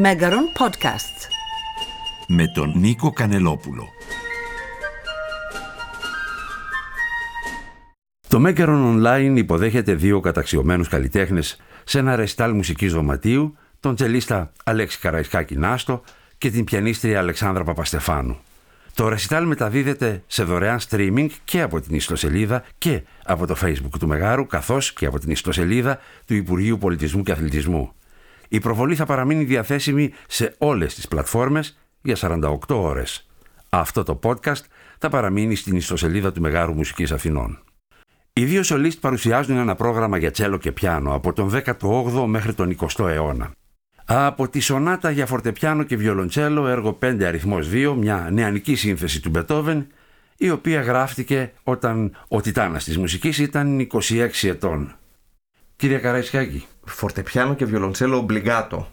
Μέγαρον Podcasts. Με τον Νίκο Κανελόπουλο. Το Μέγαρον Online υποδέχεται δύο καταξιωμένους καλλιτέχνες σε ένα ρεστάλ μουσικής δωματίου, τον τσελίστα Αλέξη Καραϊσκάκη Νάστο και την πιανίστρια Αλεξάνδρα Παπαστεφάνου. Το ρεσιτάλ μεταδίδεται σε δωρεάν streaming και από την ιστοσελίδα και από το facebook του Μεγάρου καθώς και από την ιστοσελίδα του Υπουργείου Πολιτισμού και Αθλητισμού. Η προβολή θα παραμείνει διαθέσιμη σε όλες τις πλατφόρμες για 48 ώρες. Αυτό το podcast θα παραμείνει στην ιστοσελίδα του Μεγάρου Μουσικής Αθηνών. Οι δύο σολίστ παρουσιάζουν ένα πρόγραμμα για τσέλο και πιάνο από τον 18ο μέχρι τον 20ο αιώνα. Από τη σονάτα για φορτεπιάνο και βιολοντσέλο έργο 5 αριθμός 2, μια νεανική σύνθεση του Μπετόβεν, η οποία γράφτηκε όταν ο τιτάνας της μουσικής ήταν 26 ετών. Κύριε Καραϊσκάκη. Φορτεπιάνο και βιολοντσέλο ομπλιγκάτο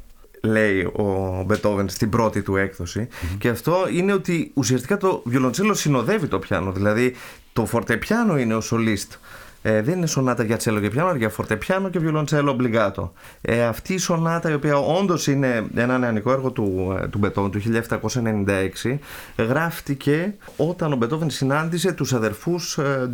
λέει ο Μπετόβεν στην πρώτη του εκδοση και αυτό είναι ότι ουσιαστικά το βιολοντσέλο συνοδεύει το πιάνο. Δηλαδή το φορτεπιάνο είναι ο σολίστ. Ε, δεν είναι σονάτα για τσέλο και πιάνο, αλλά για φορτεπιάνο και βιολοντσέλο ομπλιγκάτο. Ε, αυτή η σονάτα, η οποία όντως είναι ένα νεανικό έργο του, ε, του Μπετόβεν του 1796, γράφτηκε όταν ο Μπετόβεν συνάντησε τους αδερφούς ε,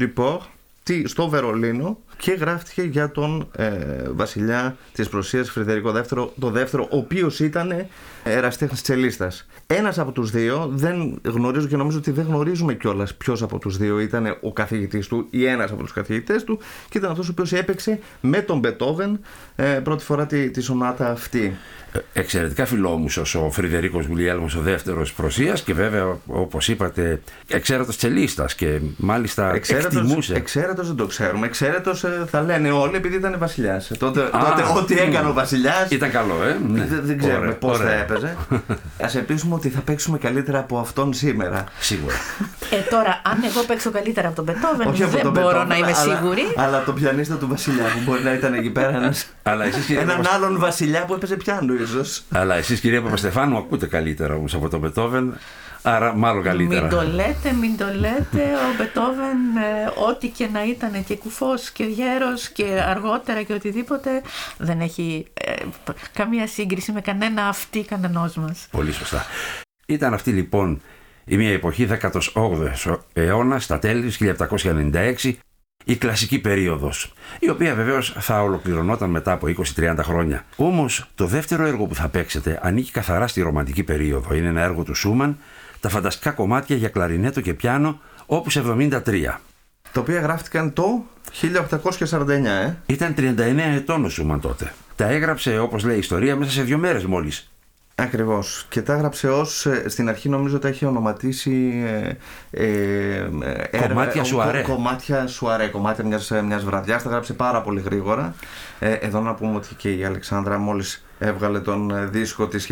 Ντυπόρ στο Βερολίνο και γράφτηκε για τον ε, βασιλιά της Προσίας Φρυδερικό δεύτερο, το δεύτερο, ο οποίος ήταν εραστέχνης τσελίστας. Ένας από τους δύο, δεν γνωρίζω και νομίζω ότι δεν γνωρίζουμε κιόλας ποιος από τους δύο ήταν ο καθηγητής του ή ένας από τους καθηγητές του και ήταν αυτός ο οποίος έπαιξε με τον Μπετόβεν ε, πρώτη φορά τη, τη σονάτα αυτή. Ε, εξαιρετικά φιλόμουσος ο Φρυδερίκος Γουλιέλμος ο δεύτερος Προσίας και βέβαια όπως είπατε εξαίρετος τσελίστας και μάλιστα εξαίρετος, εκτιμούσε. Εξαίρετος δεν το ξέρουμε, εξαίρετος ε, θα λένε όλοι επειδή ήταν βασιλιάς. Τότε, τότε ό,τι έκανε ο βασιλιάς ήταν καλό ε. Ναι. Δεν, δεν ξέρουμε πώς θα έπαιζε. Ας ελπίσουμε ότι θα παίξουμε καλύτερα από αυτόν σήμερα. Σίγουρα. Ε, τώρα, αν εγώ παίξω καλύτερα από τον Μπετόβεν, δεν τον μπορώ να είμαι αλλά, σίγουρη. Αλλά το πιανίστα του βασιλιά που μπορεί να ήταν εκεί πέρα ένας, αλλά εσείς, κύριε έναν Παπασ- άλλον βασιλιά που έπαιζε πιάνο ίσως. Αλλά εσείς κυρία Παπαστεφάνου ακούτε καλύτερα όμως από τον Μπετόβεν, άρα μάλλον καλύτερα. Μην το λέτε, μην το λέτε. Ο Μπετόβεν, ε, ό,τι και να ήταν και κουφός και γέρος και αργότερα και οτιδήποτε, δεν έχει ε, π- καμία σύγκριση με κανένα αυτή κανενός μας. Πολύ σωστά. Ήταν αυτή λοιπόν η μια εποχή 18ο αιώνας, στα τέλη του 1796, η κλασική περίοδος, η οποία βεβαίως θα ολοκληρωνόταν μετά από 20-30 χρόνια. Όμως το δεύτερο έργο που θα παίξετε ανήκει καθαρά στη ρομαντική περίοδο. Είναι ένα έργο του Σούμαν, τα φανταστικά κομμάτια για κλαρινέτο και πιάνο, όπως 73. Τα οποία γράφτηκαν το 1849, ε. Ήταν 39 ετών ο Σούμαν τότε. Τα έγραψε, όπως λέει η ιστορία, μέσα σε δύο μέρες μόλις. Ακριβώς. Και τα έγραψε ως, ε, στην αρχή νομίζω τα έχει ονοματίσει ε, ε, ε, Κομμάτια ε, σουαρέ. κο- κομμάτια σουαρέ, κομμάτια μιας, ε, μιας βραδιάς. Τα γράψε πάρα πολύ γρήγορα. Ε, εδώ να πούμε ότι και η Αλεξάνδρα μόλις έβγαλε τον ε, δίσκο της 1839,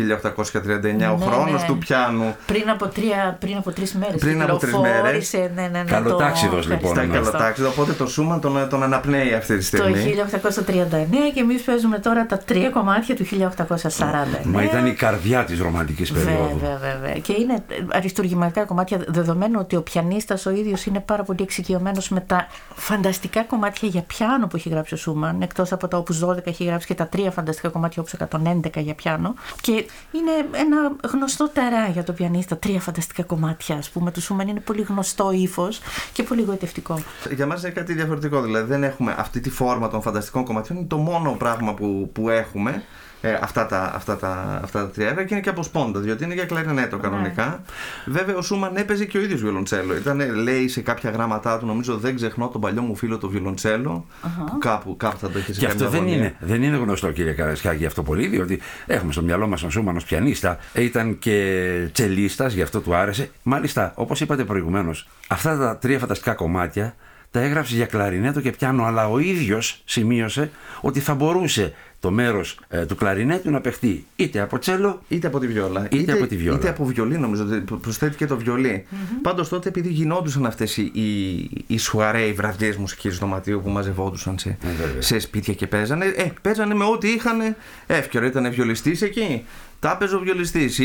ο Ναι, χρόνος ναι. του πιάνου. Πριν από, τρία, πριν από τρεις μέρες Πριν από τρεις κυκλοφόρησε, Ναι, ναι, ναι, Καλοτάξιδος, το- λοιπόν, Στα ναι. καλοτάξιδα, οπότε το Σούμαν τον, τον αναπνέει αυτή τη Το στιγμή. 1839 και εμείς παίζουμε τώρα τα τρία κομμάτια του 1840. Μα ήταν η καρδιά της ρομαντικής περίοδου. Βέβαια, βέβαια. Και είναι αριστουργηματικά κομμάτια, δεδομένου ότι ο πιανίστας ο ίδιος είναι πάρα πολύ εξοικειωμένος με τα φανταστικά κομμάτια για πιάνο που έχει γράψει ο Σούμαν, εκτός από τα όπους 12 έχει γράψει και τα τρία φανταστικά κομμάτια όπους 111 για πιάνο. Και είναι ένα γνωστό τερά για το πιανίστα, τρία φανταστικά κομμάτια, ας πούμε, του Σούμαν είναι πολύ γνωστό ύφος και πολύ γοητευτικό. Για μας είναι κάτι διαφορετικό. Δηλαδή δεν έχουμε αυτή τη φόρμα των φανταστικών κομματιών. Είναι το μόνο πράγμα που, που έχουμε. Ε, αυτά, τα, αυτά, τα, αυτά τα τρία έργα και είναι και από σπόντας, διότι είναι για κλαρινέτο κανονικά. Βέβαια, ο Σούμαν έπαιζε και ο ίδιος βιολοντσέλο. Ήταν, λέει σε κάποια γράμματά του, νομίζω δεν ξεχνώ τον παλιό μου φίλο το βιολοντσέλο. Που κάπου, κάπου θα το είχε σε Και καμιά αυτό δεν γωνία. είναι, δεν είναι γνωστό κύριε Καρασκάκη αυτό πολύ, διότι έχουμε στο μυαλό μας τον Σούμαν ως πιανίστα, ήταν και τσελίστας, γι' αυτό του άρεσε. Μάλιστα, όπως είπατε προηγουμένως, αυτά τα τρία φανταστικά κομμάτια τα έγραψε για κλαρινέτο και πιάνο, αλλά ο ίδιος σημείωσε ότι θα μπορούσε το μέρος ε, του κλαρινέτου να παιχτεί είτε από τσέλο Είτε από τη βιόλα. Είτε από τη βιόλα. Είτε από βιολί, νομίζω. ότι Προσθέτει και το βιολί. Πάντως τότε, επειδή γινόντουσαν αυτές οι, οι, οι σουαρέ, οι βραδιές μουσική δωματίου που μαζευόντουσαν σε, βέβαια. σε σπίτια και παίζανε. Ε, παίζανε με ό,τι είχαν εύκαιρο. Ήταν βιολιστής εκεί. Τα έπαιζε ο βιολιστής.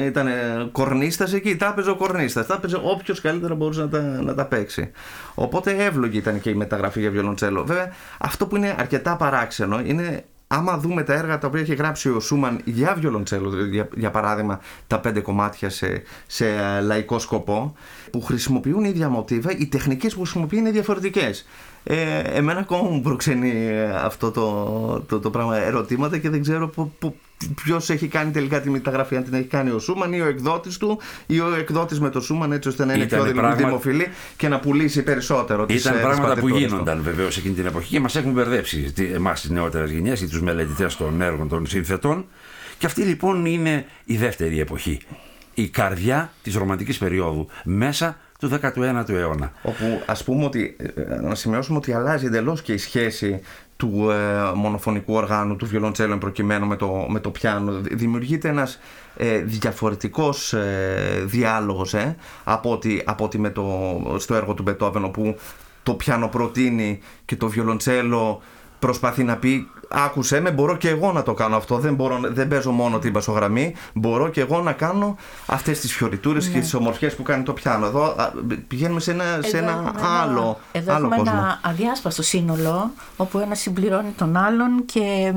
Ήταν κορνίστας εκεί. Τα έπαιζε ο κορνίστας. Τα έπαιζε όποιος καλύτερα μπορούσε να τα, να τα παίξει. Οπότε εύλογη ήταν και η μεταγραφή για βιολοντσέλο. Βέβαια, αυτό που είναι αρκετά παράξενο είναι άμα δούμε τα έργα τα οποία έχει γράψει ο Σούμαν για βιολοντσέλο, για, για παράδειγμα τα πέντε κομμάτια σε, σε ε, λαϊκό σκοπό, που χρησιμοποιούν ίδια μοτίβα, οι τεχνικές που χρησιμοποιούν είναι διαφορετικές. Ε, εμένα ακόμα μου προξενεί ε, αυτό το, το, το, πράγμα ερωτήματα και δεν ξέρω ποιος έχει κάνει τελικά τη μεταγραφή, αν την έχει κάνει ο Σούμαν ή ο εκδότης του ή ο εκδότης με το Σούμαν, έτσι ώστε να είναι Ήταν πιο πράγμα... δημοφιλή και να πουλήσει περισσότερο τις Ήταν πράγματα που γίνονταν βεβαίως εκείνη την εποχή και μας έχουν μπερδέψει εμάς τις νεότερες γενιές ή τους μελετητές των έργων των συνθετών. Και αυτή λοιπόν είναι η δεύτερη εποχή. Η καρδιά της ρομαντικής περίοδου μέσα του 19ου αιώνα. Όπου ας πούμε ότι, ε, να σημειώσουμε ότι αλλάζει εντελώς και η σχέση του ε, μονοφωνικού οργάνου, του βιολοντσέλου προκειμένου με το, με το πιάνο. Δημιουργείται ένας ε, διαφορετικός ε, διάλογος ε, από, ότι, από ότι με το, στο έργο του Μπετόβεν όπου το πιάνο προτείνει και το βιολοντσέλο προσπαθεί να πει άκουσέ με, μπορώ και εγώ να το κάνω αυτό. Δεν, μπορώ, δεν παίζω μόνο την πασογραμμή. Μπορώ και εγώ να κάνω αυτές τις φιωριτούρες ναι. και τις ομορφιές που κάνει το πιάνο. Εδώ πηγαίνουμε σε ένα, σε ένα άλλο, εδώ άλλο έχουμε κόσμο. ένα αδιάσπαστο σύνολο όπου ένας συμπληρώνει τον άλλον και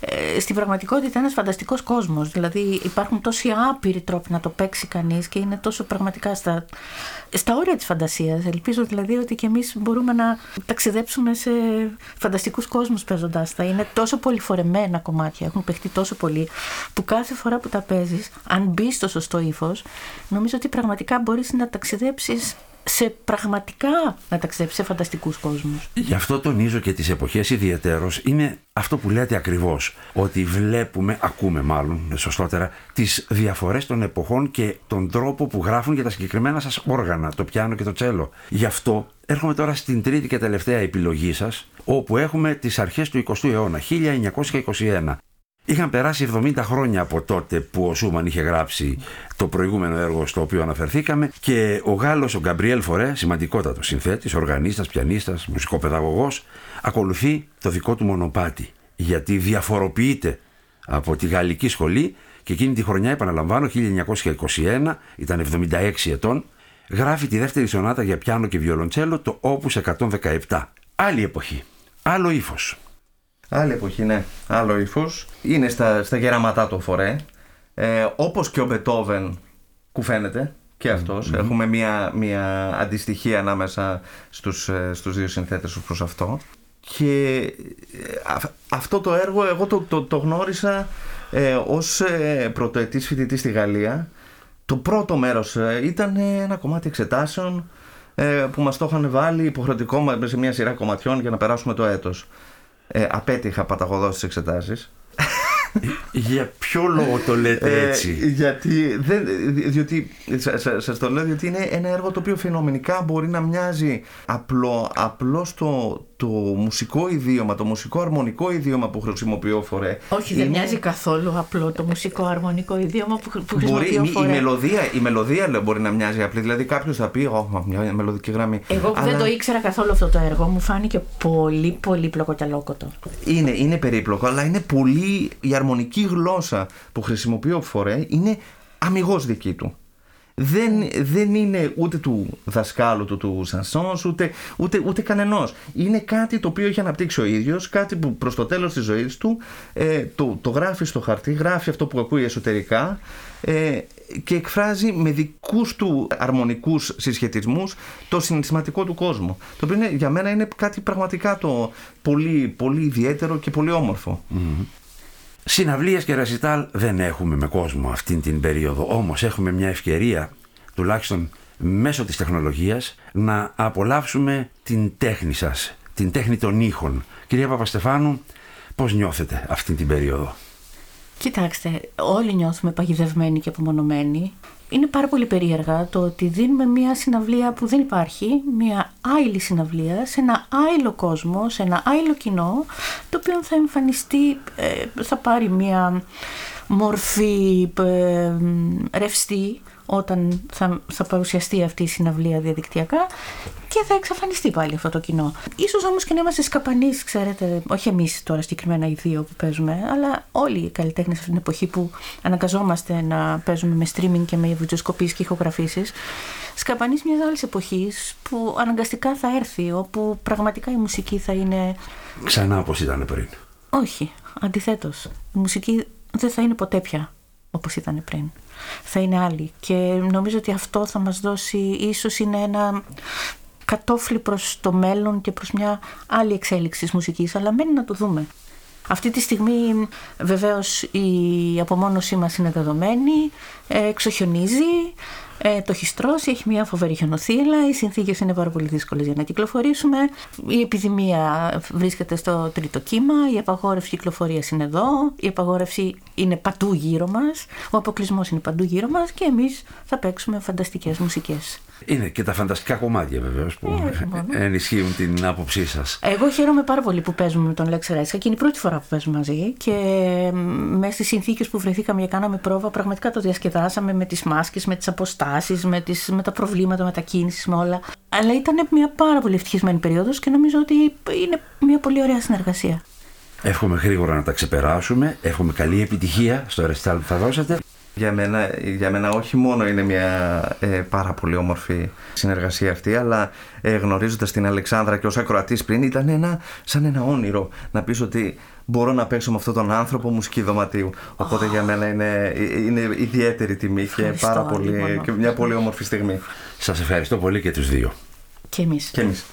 ε, στην πραγματικότητα ένας φανταστικός κόσμος. Δηλαδή υπάρχουν τόσοι άπειροι τρόποι να το παίξει κανείς και είναι τόσο πραγματικά στα, στα όρια της φαντασίας. Ελπίζω δηλαδή ότι και εμείς μπορούμε να ταξιδέψουμε σε φανταστικούς κόσμους παίζοντά τα. Είναι τόσο πολυφορεμένα κομμάτια, έχουν παιχτεί τόσο πολύ, που κάθε φορά που τα παίζεις, αν μπει στο σωστό ύφος, νομίζω ότι πραγματικά μπορείς να ταξιδέψεις σε πραγματικά να ταξιδέψεις σε φανταστικούς κόσμους. Γι' αυτό τονίζω και τις εποχές ιδιαίτερος είναι αυτό που λέτε ακριβώς, ότι βλέπουμε, ακούμε μάλλον σωστότερα, τις διαφορές των εποχών και τον τρόπο που γράφουν για τα συγκεκριμένα σας όργανα, το πιάνο και το τσέλο. Γι' αυτό έρχομαι τώρα στην τρίτη και τελευταία επιλογή σας, όπου έχουμε τις αρχές του 20ου αιώνα, 1921. Είχαν περάσει 70 χρόνια από τότε που ο Σούμαν είχε γράψει το προηγούμενο έργο στο οποίο αναφερθήκαμε και ο Γάλλος ο Γκαμπριέλ Φορέ, σημαντικότατος συνθέτης, οργανίστας, πιανίστας, μουσικοπαιδαγωγός, ακολουθεί το δικό του μονοπάτι γιατί διαφοροποιείται από τη γαλλική σχολή και εκείνη τη χρονιά, επαναλαμβάνω, 1921, ήταν 76 ετών, γράφει τη δεύτερη σονάτα για πιάνο και βιολοντσέλο, το Opus 117. Άλλη εποχή, άλλο ύφος. Άλλη εποχή, ναι. Άλλο ύφος. Είναι στα, στα γεραματά του φορέ. Ε, Όπως και ο Μπετόβεν κουφαίνεται και αυτος Έχουμε μια, μια αντιστοιχία ανάμεσα στους, ε, στους δύο συνθέτες προς αυτό. Και ε, αυτό το έργο εγώ το, το, το γνώρισα ε, ως ε, πρωτοετής φοιτητής στη Γαλλία. Το πρώτο μέρος ε, ήταν ένα κομμάτι εξετάσεων που μας το είχαν βάλει υποχρεωτικό σε μια σειρά κομματιών για να περάσουμε το έτος ε, απέτυχα παταγωδός στις εξετάσεις. Για ποιο λόγο το λέτε ε, έτσι; γιατί, δεν, διότι, σας, το λέω διότι είναι ένα έργο το οποίο φαινομενικά μπορεί να μοιάζει απλό, απλό στο, το μουσικό ιδίωμα, το μουσικό αρμονικό ιδίωμα που χρησιμοποιώ φορέ. Όχι, δεν μοιάζει καθόλου απλό το μουσικό αρμονικό ιδίωμα που, που χρησιμοποιώ μπορεί, φορέ. Η μελωδία, η μελωδία λέω, μπορεί να μοιάζει απλή. Δηλαδή κάποιος θα πει, oh, μια μελωδική γραμμή. Εγώ που Αλλά... δεν το ήξερα καθόλου αυτό το έργο, μου φάνηκε πολύ πολύ πλοκοτελόκοτο. Είναι, είναι περίπλοκο, αλλά είναι πολύ. Η αρμονική γλώσσα που χρησιμοποιώ φορέ είναι αμυγός δική του δεν, δεν είναι ούτε του δασκάλου του, του Σανσόνς, ούτε, ούτε, ούτε κανενός. Είναι κάτι το οποίο έχει αναπτύξει ο ίδιος, κάτι που προς το τέλος της ζωής του ε, το, το γράφει στο χαρτί, γράφει αυτό που ακούει εσωτερικά ε, και εκφράζει με δικούς του αρμονικούς συσχετισμούς το συναισθηματικό του κόσμο. Το οποίο για μένα είναι κάτι πραγματικά το πολύ, πολύ ιδιαίτερο και πολύ Συναυλίες και ρεσιτάλ δεν έχουμε με κόσμο αυτήν την περίοδο. Όμως έχουμε μια ευκαιρία, τουλάχιστον μέσω της τεχνολογίας, να απολαύσουμε την τέχνη σας, την τέχνη των ήχων. Κυρία Παπαστεφάνου, πώς νιώθετε αυτήν την περίοδο; Κοιτάξτε, όλοι νιώθουμε παγιδευμένοι και απομονωμένοι είναι πάρα πολύ περίεργα το ότι δίνουμε μια συναυλία που δεν υπάρχει, μια άειλη συναυλία, σε ένα άειλο κόσμο, σε ένα άειλο κοινό, το οποίο θα εμφανιστεί, ε, θα πάρει μια μορφή ε, ρευστή, όταν θα, θα παρουσιαστεί αυτή η συναυλία διαδικτυακά και θα εξαφανιστεί πάλι αυτό το κοινό. Ίσως όμως και να είμαστε σκαπανείς, ξέρετε, όχι εμείς τώρα συγκεκριμένα οι δύο που παίζουμε, αλλά όλοι οι καλλιτέχνες αυτή την εποχή που αναγκαζόμαστε να παίζουμε με streaming και με βιντεοσκοπήσεις και ηχογραφήσεις, σκαπανείς μιας άλλης εποχής που αναγκαστικά θα έρθει, όπου πραγματικά η μουσική θα είναι... Ξανά όπως ήταν πριν. Όχι, Αντιθέτως, η μουσική δεν θα είναι ποτέ πια όπως ήταν πριν. Θα είναι άλλη. Και νομίζω ότι αυτό θα μας δώσει, ίσως είναι ένα κατόφλι προς το μέλλον και προς μια άλλη εξέλιξη της μουσικής, αλλά μένει να το δούμε. Αυτή τη στιγμή βεβαίως η απομόνωσή μας είναι δεδομένη, ε, εξοχιονίζει, ε, το έχει στρώσει, έχει μια φοβερή χιονοθύλα, οι συνθήκες είναι πάρα πολύ δύσκολες για να κυκλοφορήσουμε, η επιδημία βρίσκεται στο τρίτο κύμα, η απαγόρευση κυκλοφορίας είναι εδώ, η απαγόρευση είναι παντού γύρω μας, ο αποκλεισμός είναι παντού γύρω μας και εμείς θα παίξουμε φανταστικές μουσικές. Είναι και τα φανταστικά κομμάτια βεβαίως που ε, ενισχύουν την άποψή σας. Εγώ χαίρομαι πάρα πολύ που παίζουμε με τον Λέξ Ρέσκα και είναι η πρώτη φορά που παίζουμε μαζί. Και μέσα στις συνθήκες που βρεθήκαμε και κάναμε πρόβα, πραγματικά το διασκεδάσαμε με τις μάσκες, με τις αποστάσεις, με, με τα προβλήματα μετακίνησης, με όλα. Αλλά ήταν μια πάρα πολύ ευτυχισμένη περίοδος και νομίζω ότι είναι μια πολύ ωραία συνεργασία. Εύχομαι γρήγορα να τα ξεπεράσουμε. Εύχομαι καλή επιτυχία στο ρεστάλ που θα δώσετε. Για μένα, για μένα όχι μόνο είναι μια ε, πάρα πολύ όμορφη συνεργασία αυτή, αλλά ε, γνωρίζοντας την Αλεξάνδρα και ως ακροατής πριν ήταν ένα, σαν ένα όνειρο να πεις ότι μπορώ να παίξω με αυτόν τον άνθρωπο μουσική δωματίου. Οπότε για μένα είναι, είναι ιδιαίτερη τιμή και, πάρα πολύ, και μια πολύ όμορφη στιγμή. Σας ευχαριστώ πολύ και τους δύο. Και εμείς. Και εμείς.